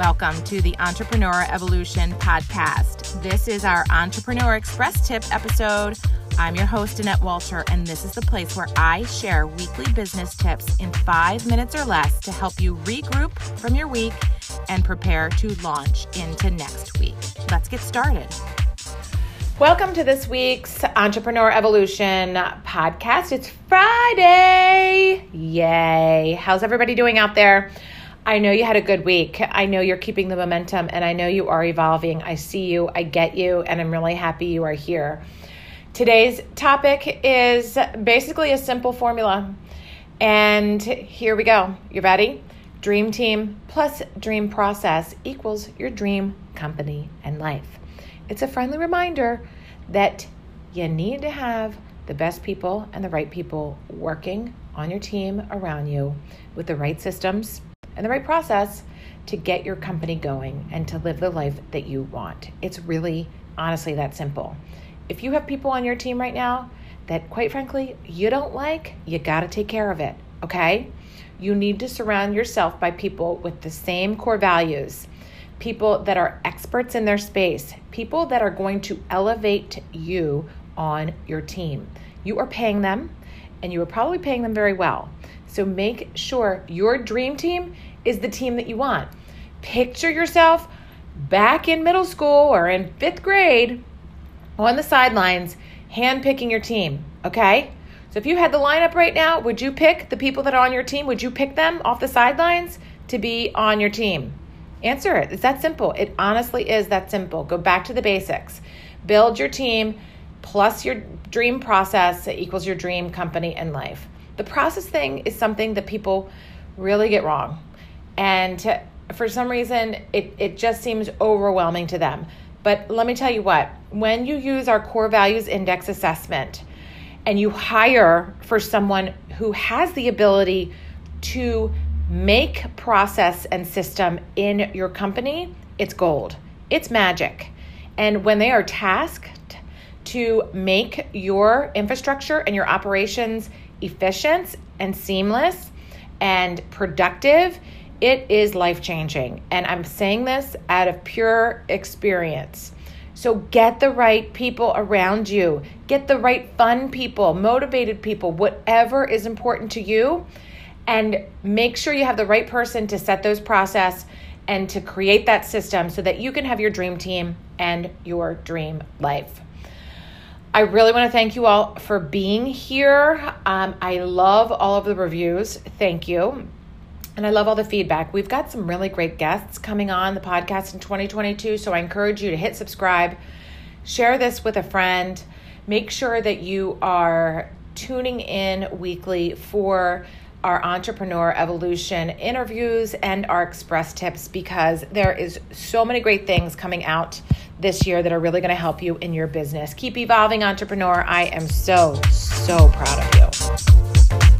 Welcome to the Entrepreneur Evolution Podcast. This is our Entrepreneur Express Tip episode. I'm your host, Annette Walter, and this is the place where I share weekly business tips in five minutes or less to help you regroup from your week and prepare to launch into next week. Let's get started. Welcome to this week's Entrepreneur Evolution podcast. It's Friday. Yay. How's everybody doing out there? I know you had a good week. I know you're keeping the momentum and I know you are evolving. I see you, I get you, and I'm really happy you are here. Today's topic is basically a simple formula. And here we go. You ready? Dream team plus dream process equals your dream company and life. It's a friendly reminder that you need to have the best people and the right people working on your team around you with the right systems and the right process to get your company going and to live the life that you want. It's really, honestly, that simple. If you have people on your team right now that, quite frankly, you don't like, you got to take care of it, okay? You need to surround yourself by people with the same core values, people that are experts in their space, people that are going to elevate you on your team. You are paying them, and you are probably paying them very well. So make sure your dream team is the team that you want. Picture yourself back in middle school or in fifth grade on the sidelines, handpicking your team, okay? So if you had the lineup right now, would you pick the people that are on your team? Would you pick them off the sidelines to be on your team? Answer it. It's that simple. It honestly is that simple. Go back to the basics. Build your team plus your dream process equals your dream company and life. The process thing is something that people really get wrong. And to, for some reason, it, it just seems overwhelming to them. But let me tell you what, when you use our core values index assessment and you hire for someone who has the ability to make process and system in your company, it's gold. It's magic. And when they are tasked to make your infrastructure and your operations efficient and seamless and productive, it is life changing. And I'm saying this out of pure experience. So get the right people around you, get the right fun people, motivated people, whatever is important to you, and make sure you have the right person to set those process and to create that system so that you can have your dream team and your dream life. I really want to thank you all for being here. Um, I love all of the reviews. Thank you. And I love all the feedback. We've got some really great guests coming on the podcast in 2022. So I encourage you to hit subscribe, share this with a friend. Make sure that you are tuning in weekly for our entrepreneur evolution interviews and our express tips because there is so many great things coming out this year that are really going to help you in your business. Keep evolving, entrepreneur. I am so, so proud of you.